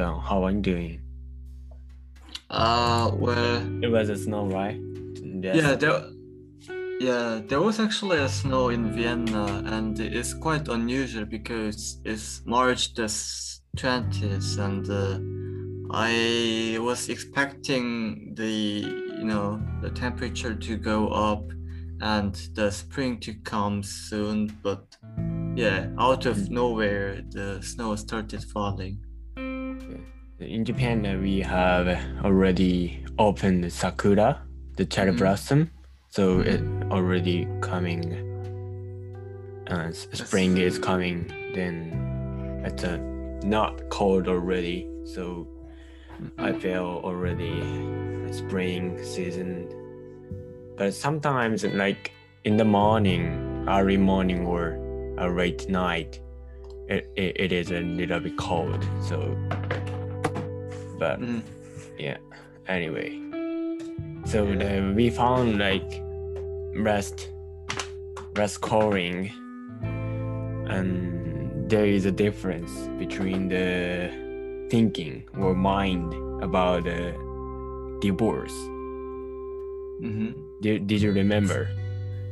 Don, how are you doing? Uh, well, It was a snow, right? Yes. yeah, there, yeah, there was actually a snow in Vienna, and it's quite unusual because it's March the twentieth, and uh, I was expecting the you know the temperature to go up and the spring to come soon, but yeah, out of nowhere the snow started falling. In Japan, uh, we have already opened sakura, the cherry Mhm. blossom. So it already coming. Uh, spring is coming. Then it's uh, not cold already. So I feel already spring season. But sometimes, like in the morning, early morning or a late night, it, it, it is a little bit cold. So, but Mhm. yeah. Anyway, so the, we found like rest, rest calling, and there is a difference between the thinking or mind about the divorce. Mhm. Did, did you remember?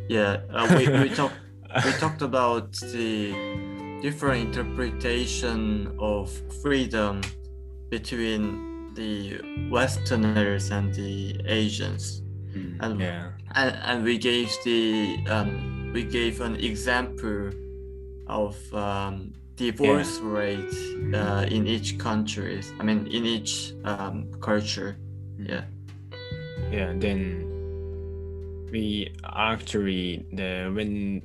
Yeah, uh, we, we talked we talked about the different interpretation of freedom between the Westerners and the Asians, Mm, and- yeah. and, and we gave the um, we gave an example of um, divorce rate uh, in each country. I mean, in each um, culture. Yeah. yeah then we actually the when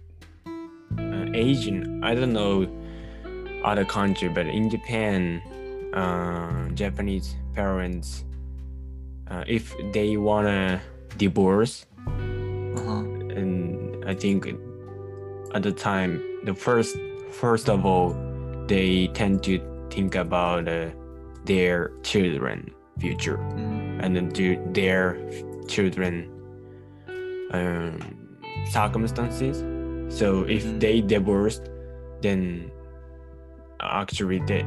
uh, asian i don't know other country but in japan uh, japanese parents uh, if they wanna divorce Uh-huh. and i think at the time the first first of all they tend to think about uh, their children future Mhm. and then to their children um, circumstances. So if Mhm. they divorced, then actually the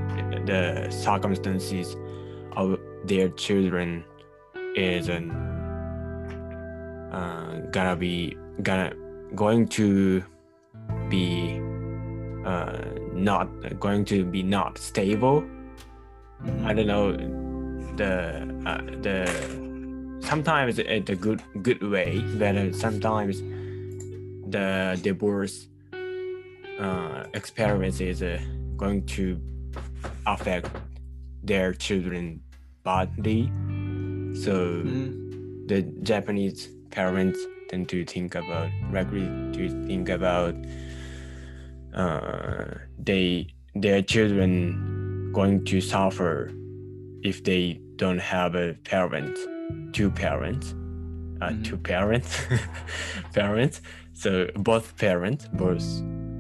the circumstances of their children is um, uh, gonna be gonna going to be uh, not going to be not stable Mhm. I don't know the uh, the sometimes it's a good good way, but sometimes the divorce uh, experience is uh, going to affect their children badly. So Mhm. the Japanese parents tend to think about regularly to think about uh, they their children going to suffer if they don't have a parent, two parents, uh, Mhm. two parents, parents. So both parents, both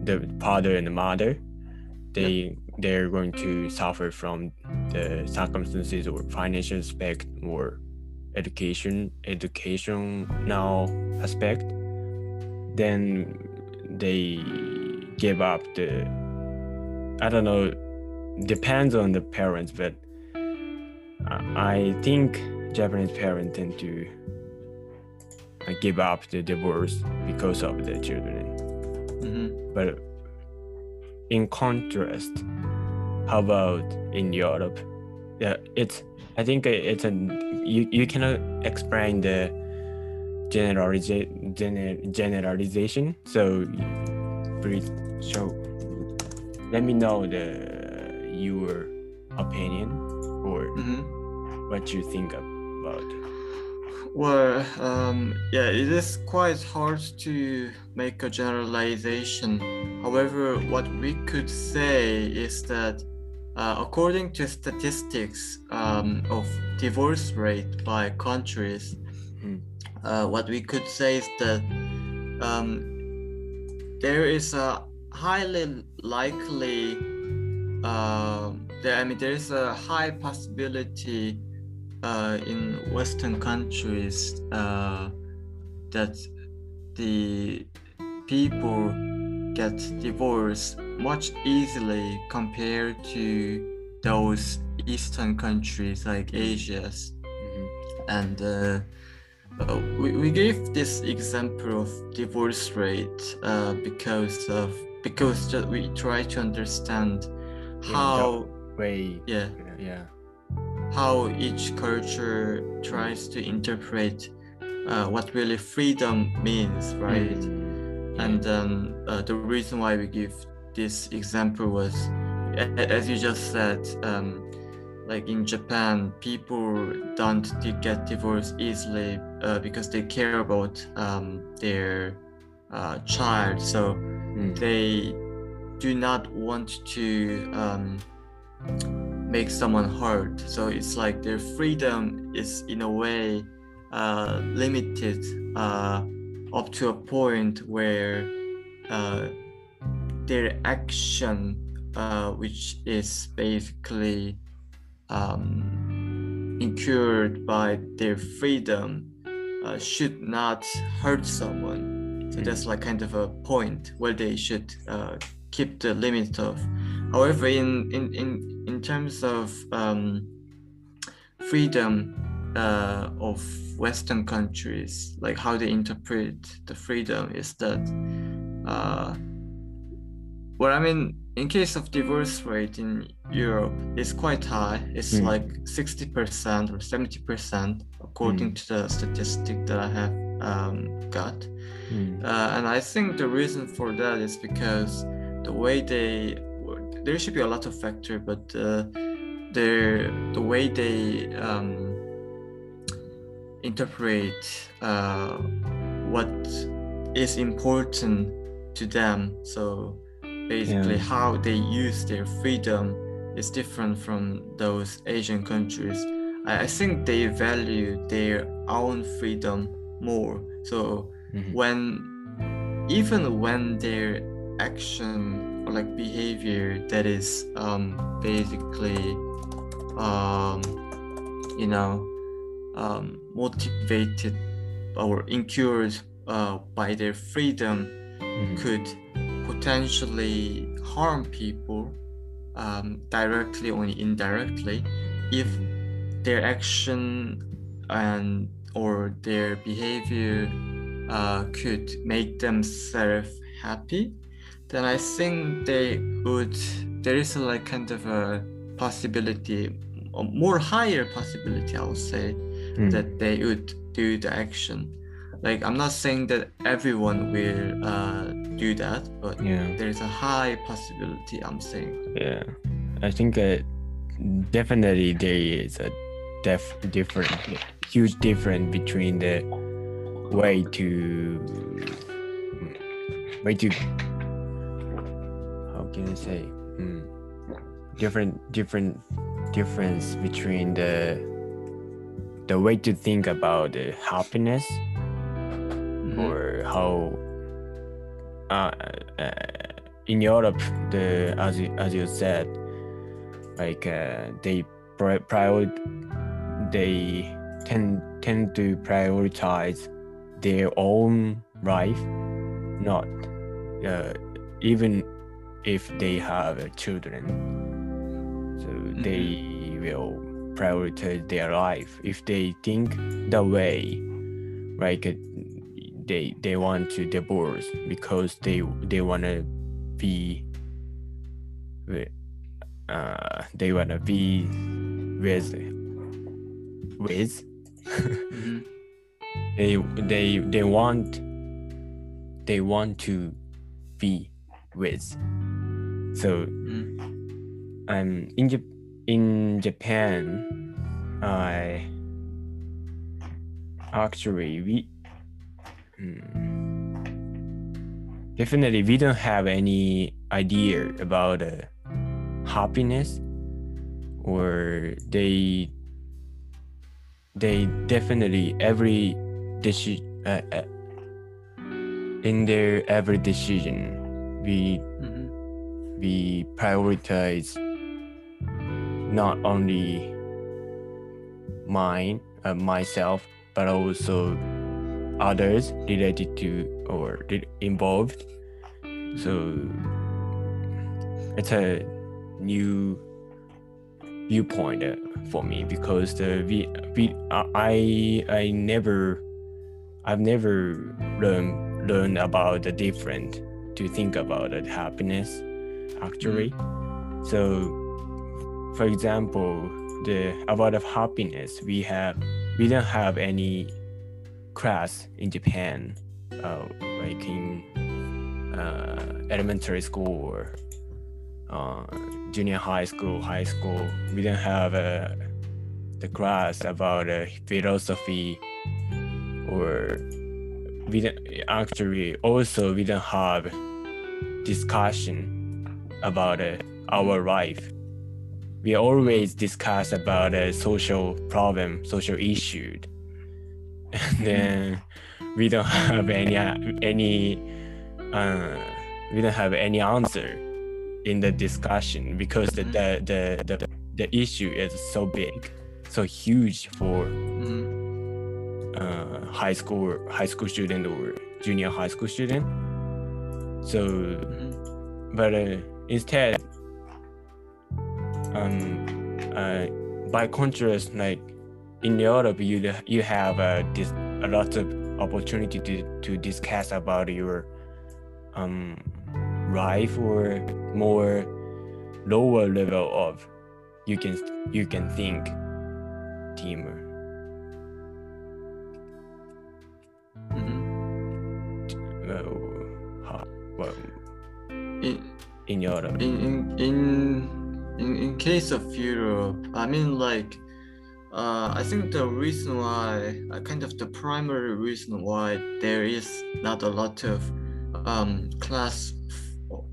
the father and the mother, they they're going to suffer from the circumstances or financial aspect or education education now aspect. Then they give up the i don't know depends on the parents but i think japanese parents tend to uh, give up the divorce because of the children. Mhm. but in contrast how about in europe yeah it's i think it's a you, you cannot explain the generaliza- gener- generalization so please show let me know the your opinion or Mhm. what you think about Well, um, yeah, it is quite hard to make a generalization. However, what we could say is that uh, according to statistics um, of divorce rate by countries, Mhm. uh, what we could say is that um, there is a highly likely, um there, I mean, there is a high possibility uh, in Western countries uh, that the people get divorced much easily compared to those Eastern countries like Asia's, Mhm. and uh, uh, we, we gave this example of divorce rate uh, because of because ju- we try to understand how Way. yeah Yeah. how each culture tries to interpret uh, what really freedom means, right? Mm, yeah. And then uh, the reason why we give this example was, as you just said, um, like in Japan, people don't get divorced easily uh, because they care about um, their uh, child. So Mm, they do not want to um, make someone hurt. So it's like their freedom is in a way uh, limited uh, up to a point where uh, their action, uh, which is basically um, incurred by their freedom, uh, should not hurt someone. So Mm. that's like kind of a point where they should uh, keep the limit of. However, in in in, in terms of um, freedom uh, of Western countries, like how they interpret the freedom is that, uh, well, I mean, in case of divorce rate in Europe, it's quite high. It's Mm. like sixty percent or seventy percent, according to the statistic that I have um, got. mm, Uh, and I think the reason for that is because the way they there should be a lot of factor, but uh, the way they um, interpret uh, what is important to them. So basically, Yeah. how they use their freedom is different from those Asian countries. I, I think they value their own freedom more. So mhm. when even when their action or like behavior that is um, basically um, you know um, motivated or incurred uh, by their freedom Mhm. could potentially harm people um, directly or indirectly if their action and or their behavior uh, could make themselves happy then i think they would there is a like kind of a possibility a more higher possibility i would say Mm. that they would do the action like i'm not saying that everyone will uh, do that but Yeah. there's a high possibility i'm saying Yeah, I think uh, definitely there is a def- different, huge difference between the way to way to how can I say mm, different different difference between the the way to think about the happiness Mhm. or how uh, uh, in Europe the as you, as you said like uh, they pri- prior they tend tend to prioritize their own life not uh, even if they have uh, children so they will prioritize their life if they think the way like uh, they they want to divorce because they they want to be uh they want to be with with they they they want they want to be with so Mhm. um in Jap- in Japan I actually we hmm, definitely we don't have any idea about uh, happiness or they they definitely every decision uh, uh, in their every decision we Mhm. we prioritize not only mine uh, myself but also others related to or involved so it's a new viewpoint uh, for me because the we, we I I never I've never learned learned about the different to think about the happiness actually. Mm. So for example, the about of happiness we have we don't have any class in Japan uh, like in uh, elementary school or uh, junior high school, high school, we don't have uh, the class about uh, philosophy or we didn't actually also we don't have discussion about uh, our life. We always discuss about a social problem, social issue, and then we don't have any any uh, we don't have any answer in the discussion because the the the, the, the issue is so big, so huge for uh, high school high school student or junior high school student. So, but uh, instead, um, uh, by contrast, like in Europe, you you have uh, this a lot of opportunity to to discuss about your um life or more lower level of you can you can think teamer mm-hmm. well, well, in, in Europe in, in in in case of Europe I mean like uh, I think the reason why, uh, kind of the primary reason why there is not a lot of um, class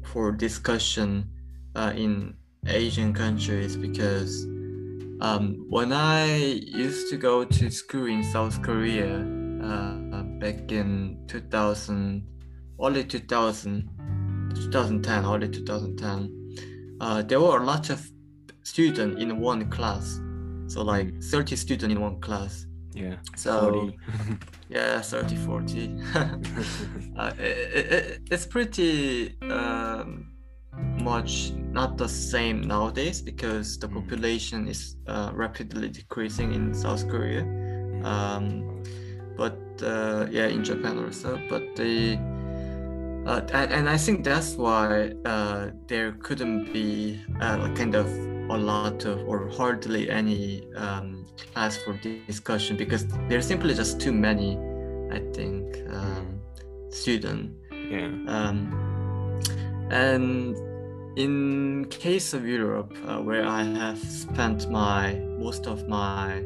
for discussion uh, in Asian countries because um, when I used to go to school in South Korea uh, back in 2000, early 2000, 2010, early 2010, uh, there were a lot of students in one class. So like mm. 30 students in one class. Yeah. So yeah, 30, 40. uh, it, it, it's pretty um, much not the same nowadays because the mm. population is uh, rapidly decreasing in South Korea. Mm. Um, but uh, yeah, in Japan also. But the uh, and, I think that's why uh, there couldn't be uh, kind of a lot of or hardly any um, class for discussion because there's simply just too many i think um, student. Yeah. Um, and in case of europe uh, where i have spent my most of my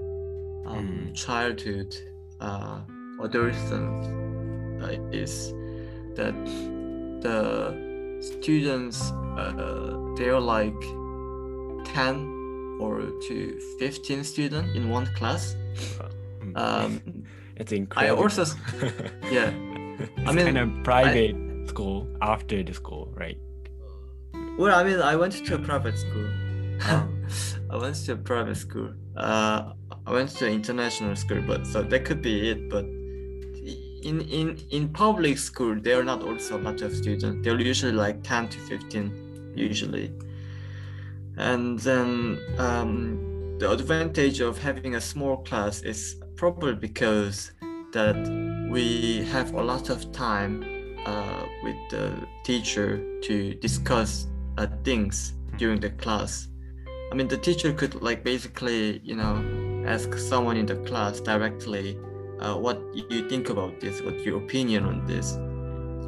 um, mm. childhood uh, adolescence uh, is that the students uh, they're like 10 or to 15 students in one class. Um, it's incredible. I also, yeah. it's I mean, kind of private I, school after the school, right? Well, I mean, I went to a private school. Oh. I went to a private school. Uh, I went to an international school, but so that could be it. But in in in public school, there are not also a lot of students. They're usually like 10 to 15, usually and then um, the advantage of having a small class is probably because that we have a lot of time uh, with the teacher to discuss uh, things during the class i mean the teacher could like basically you know ask someone in the class directly uh, what you think about this what your opinion on this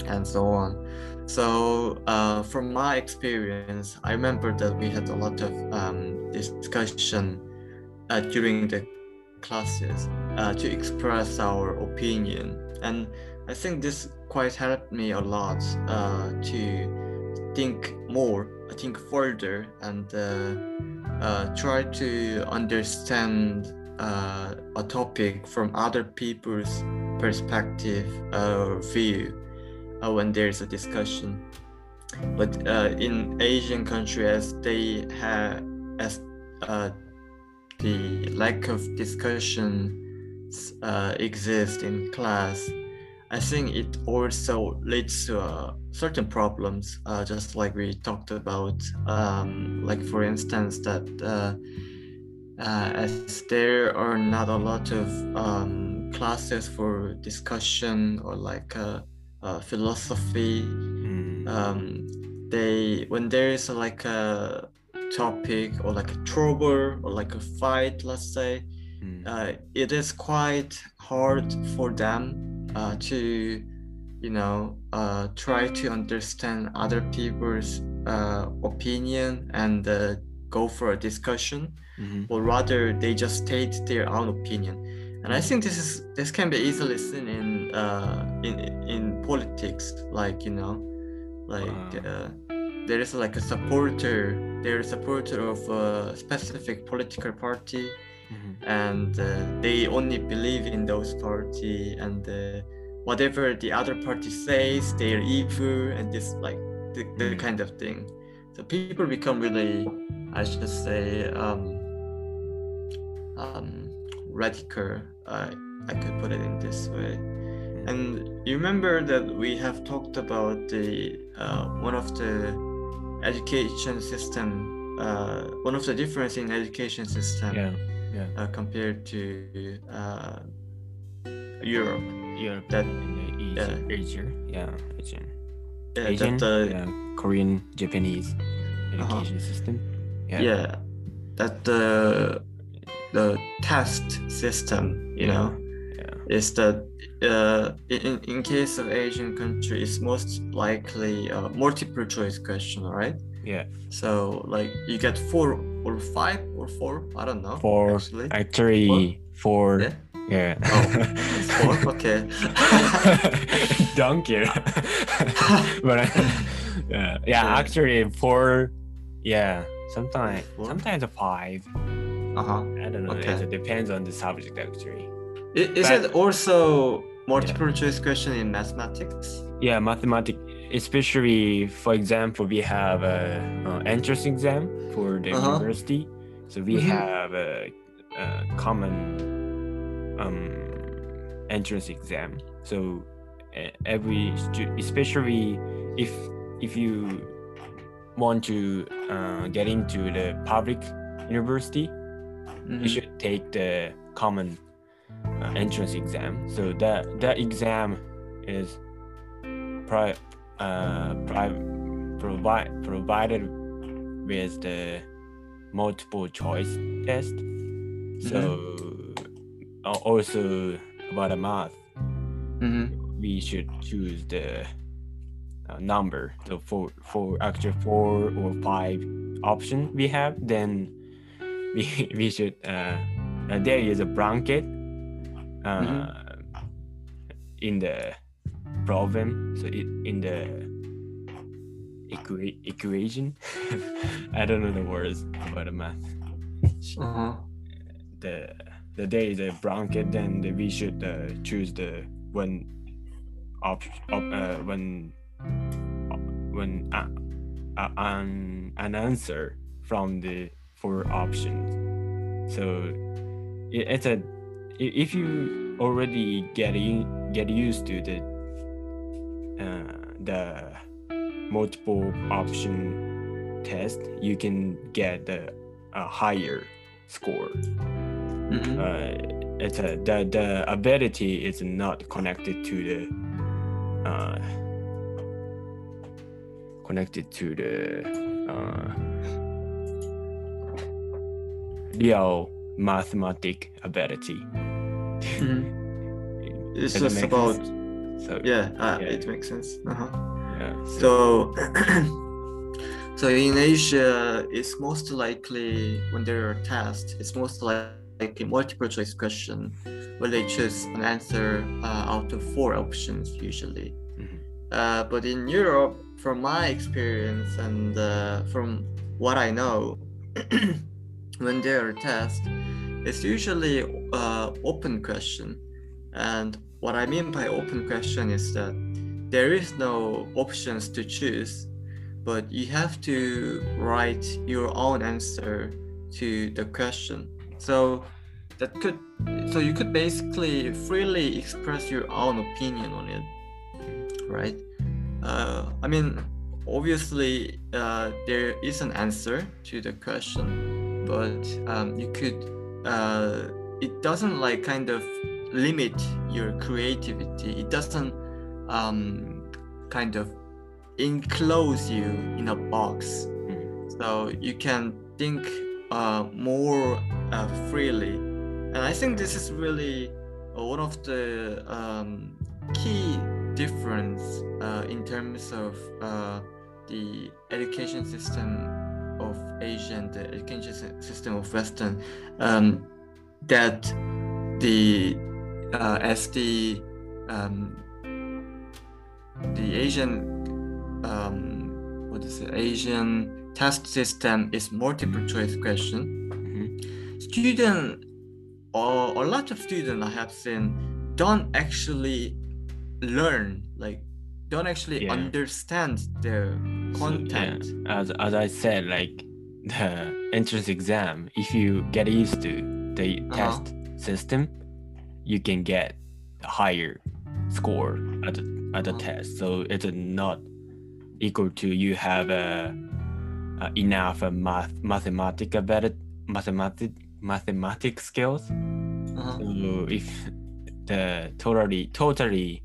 and so on. So, uh, from my experience, I remember that we had a lot of um, discussion uh, during the classes uh, to express our opinion, and I think this quite helped me a lot uh, to think more, think further, and uh, try to understand a topic from other people's perspective or view uh, when there's a discussion. But uh, in Asian countries, as they have as uh, the lack of discussion uh, exists in class. I think it also leads to uh, certain problems, uh, just like we talked about. Um, like for instance, that uh, as there are not a lot of um, classes for discussion or like uh, uh, philosophy. Mm. Um, they when there is like a topic or like a trouble or like a fight, let's say, Mm. uh, it is quite hard for them uh, to, you know, uh, try to understand other people's uh, opinion and uh, go for a discussion, Mhm. or rather they just state their own opinion. And I think this is this can be easily seen in uh, in in politics, like you know, like Wow. uh, there is like a supporter, there is a supporter of a specific political party Mhm. and uh, they only believe in those party and uh, whatever the other party says they're evil and this like the, the Mm. kind of thing so people become really i should say um, um, radical uh, i could put it in this way and you remember that we have talked about the uh, one of the education system uh, one of the difference in education system Yeah. Yeah. uh, compared to uh, Europe. Europe That- Asia, Asia. Yeah. Asian. Yeah, Asian. that the yeah. Korean, Japanese Uh-huh. education system. Yeah. yeah. that the the test system, you Yeah, know, yeah. is that uh, in in case of Asian country, it's most likely a multiple choice question, right? Yeah. So like you get four or five or four, I don't know. Four. actually. Actually, four. Yeah? Yeah. Oh, four. Okay. Don't care. but yeah, yeah, Yeah. actually four. Yeah, sometimes Four? sometimes a five. Uh huh. I don't know. Okay. It depends on the subject actually. Is But- it also multiple choice question in mathematics? Yeah, mathematics, especially for example, we have a, uh entrance exam for the Uh-huh. university. So we Mhm. have a, a common um, entrance exam. So every stu- especially if if you want to uh, get into the public university, Mhm. you should take the common uh, entrance exam. So that that exam is pri- uh, pri- provi- provided with the multiple choice test. So uh, also about the math, Mhm. we should choose the uh, number. So for for actually four or five option we have, then we we should uh, uh, there is a blanket uh, in the problem. So it in the equa- equation. I don't know the words about the math. Uh-huh. The the there is a blanket, then the, we should uh, choose the one op, op uh, when when uh, uh, an an answer from the four options. So it, it's a if you already get in, get used to the uh, the multiple option test, you can get the a higher score. Mhm. Uh, it's a the the ability is not connected to the uh, connected to the uh, real mathematic ability. Mhm. It's Does just about sense? so yeah, uh, Yeah. it makes sense. Uh-huh. yeah, so, So, so in Asia, it's most likely when there are tests, it's most likely multiple choice question, where they choose an answer uh, out of four options usually. Mhm. Uh, but in Europe, from my experience and uh, from what I know, when they are tests, it's usually uh, open question. And what I mean by open question is that there is no options to choose, but you have to write your own answer to the question. So that could so you could basically freely express your own opinion on it, right? Uh, I mean, obviously uh, there is an answer to the question, but um, you could uh, it doesn't like kind of limit your creativity. It doesn't um, kind of enclose you in a box. So you can think uh, more uh, freely. And i think this is really one of the um, key difference uh, in terms of uh, the education system of Asian, the education system of Western um, that the uh, as the um, the Asian um, what is it Asian test system is multiple choice question. Mhm. Student or a lot of students I have seen don't actually learn like don't actually Yeah. understand the So, content. yeah, as as I said, like the entrance exam, if you get used to the Uh-huh. test system, you can get a higher score at the at the Uh-huh. test. So it's not equal to you have a, a enough math mathematical better mathematic mathematic skills. Uh-huh. So if the totally totally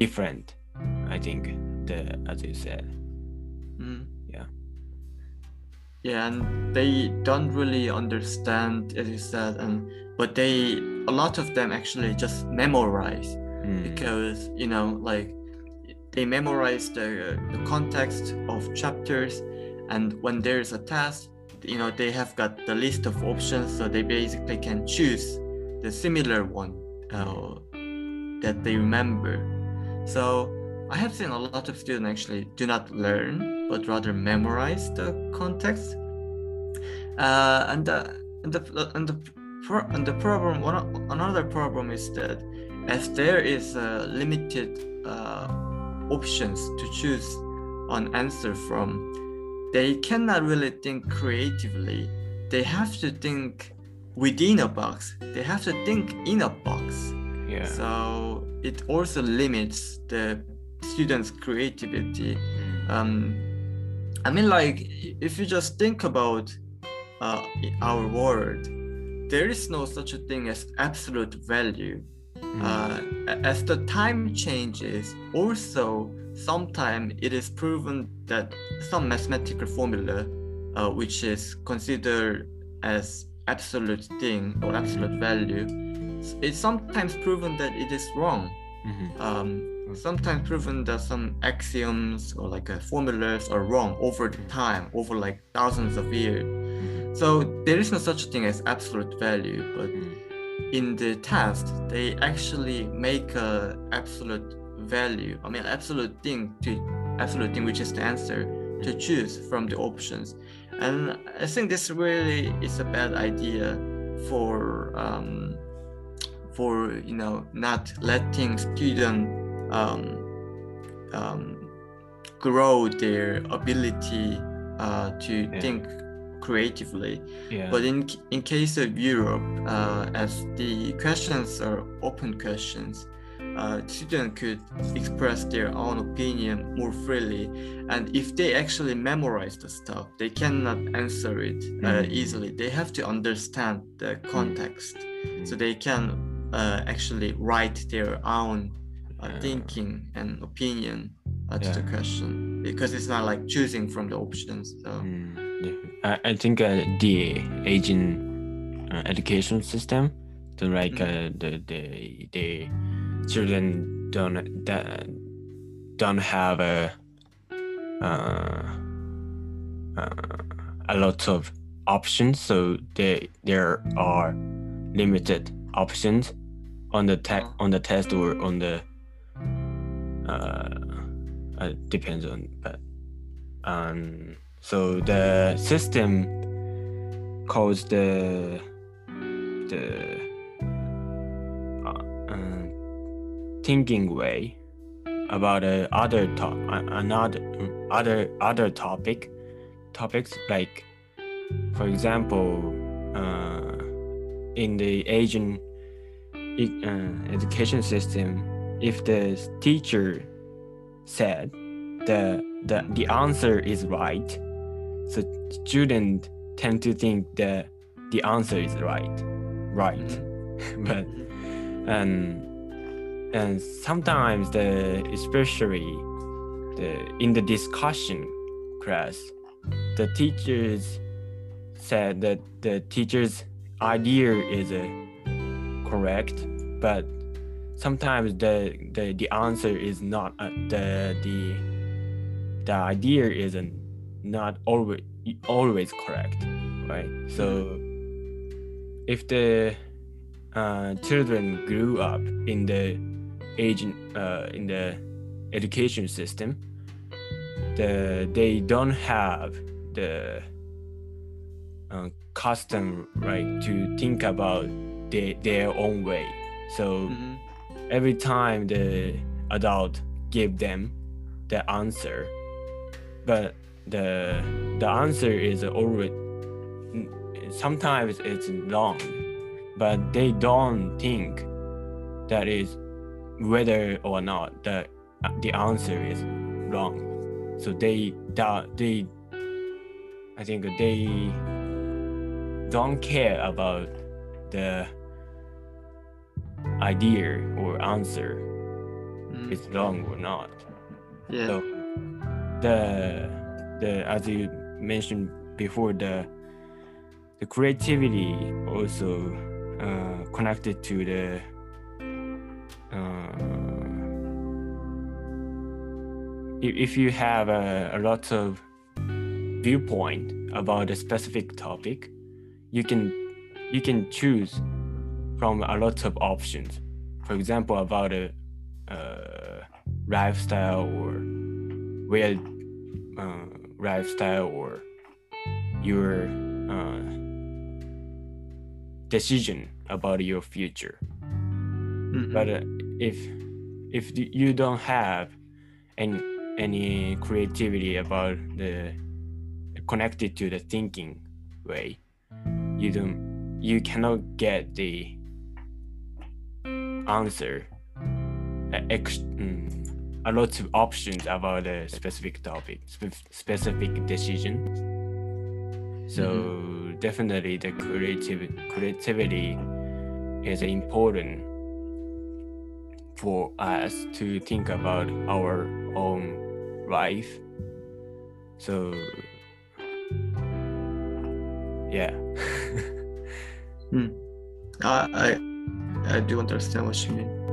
different, I think the as you said. Mm. Yeah. Yeah, and they don't really understand, as you said, and but they a lot of them actually just memorize Mm. because you know like they memorize the, the context of chapters, and when there's a test, you know they have got the list of options, so they basically can choose the similar one uh, that they remember. So I have seen a lot of students actually do not learn, but rather memorize the context. Uh, and the and the and the and the problem one another problem is that as there is uh, limited uh, options to choose an answer from, they cannot really think creatively. They have to think within a box. They have to think in a box. Yeah. So it also limits the students' creativity. Mm. Um, I mean, like if you just think about uh, our world, there is no such a thing as absolute value. Mm. Uh, as the time changes, also sometimes it is proven that some mathematical formula, uh, which is considered as absolute thing or absolute value, it's sometimes proven that it is wrong. Mhm. Um, sometimes proven that some axioms or like uh, formulas are wrong over the time, over like thousands of years. Mhm. So there is no such thing as absolute value, but Mm. in the test they actually make a absolute value i mean absolute thing to absolute thing which is the answer to choose from the options and i think this really is a bad idea for um, for you know not letting student um, um, grow their ability uh, to Yeah. think creatively Yeah. but in in case of Europe, uh, as the questions are open questions, uh, students could express their own opinion more freely. And if they actually memorize the stuff, they cannot answer it uh, Mm. easily. They have to understand the context, so Mm. they can uh, actually write their own uh, Yeah. thinking and opinion uh, to the question because it's not like choosing from the options. So. Mm, yeah. I, I think uh, the Asian uh, education system, the like uh, the the the children don't don't have a uh, uh, a lot of options, so they there are limited options on the te- Uh-huh. on the test or on the uh, uh depends on but um so the system calls the the uh, uh, thinking way about other top another other other topic topics like for example uh, in the asian uh, education system if the teacher said the the the answer is right so students tend to think the the answer is right right. But and and sometimes the especially the in the discussion class the teachers said that the teacher's idea is uh, correct but sometimes the the, the answer is not uh, the the the idea isn't not always always correct right so if the uh, children grew up in the age uh, in the education system the they don't have the uh, custom right to think about the, their own way so Mhm. Every time the adult give them the answer. But the the answer is always sometimes it's wrong. But they don't think that is whether or not the the answer is wrong. So they they i think they don't care about the idea or answer Mhm. is wrong or not Yeah. so the the as you mentioned before the the creativity also uh, connected to the uh, if, if you have a, a lot of viewpoint about a specific topic you can you can choose from a lot of options for example about a uh, lifestyle or where uh, lifestyle or your uh, decision about your future Mhm. but uh, if if you don't have any any creativity about the connected to the thinking way you don't you cannot get the answer. Uh, ex- mm, a lot of options about a specific topic spe- specific decision. So definitely the creative creativity is important for us to think about our own life. So yeah. I, I I do understand what you mean.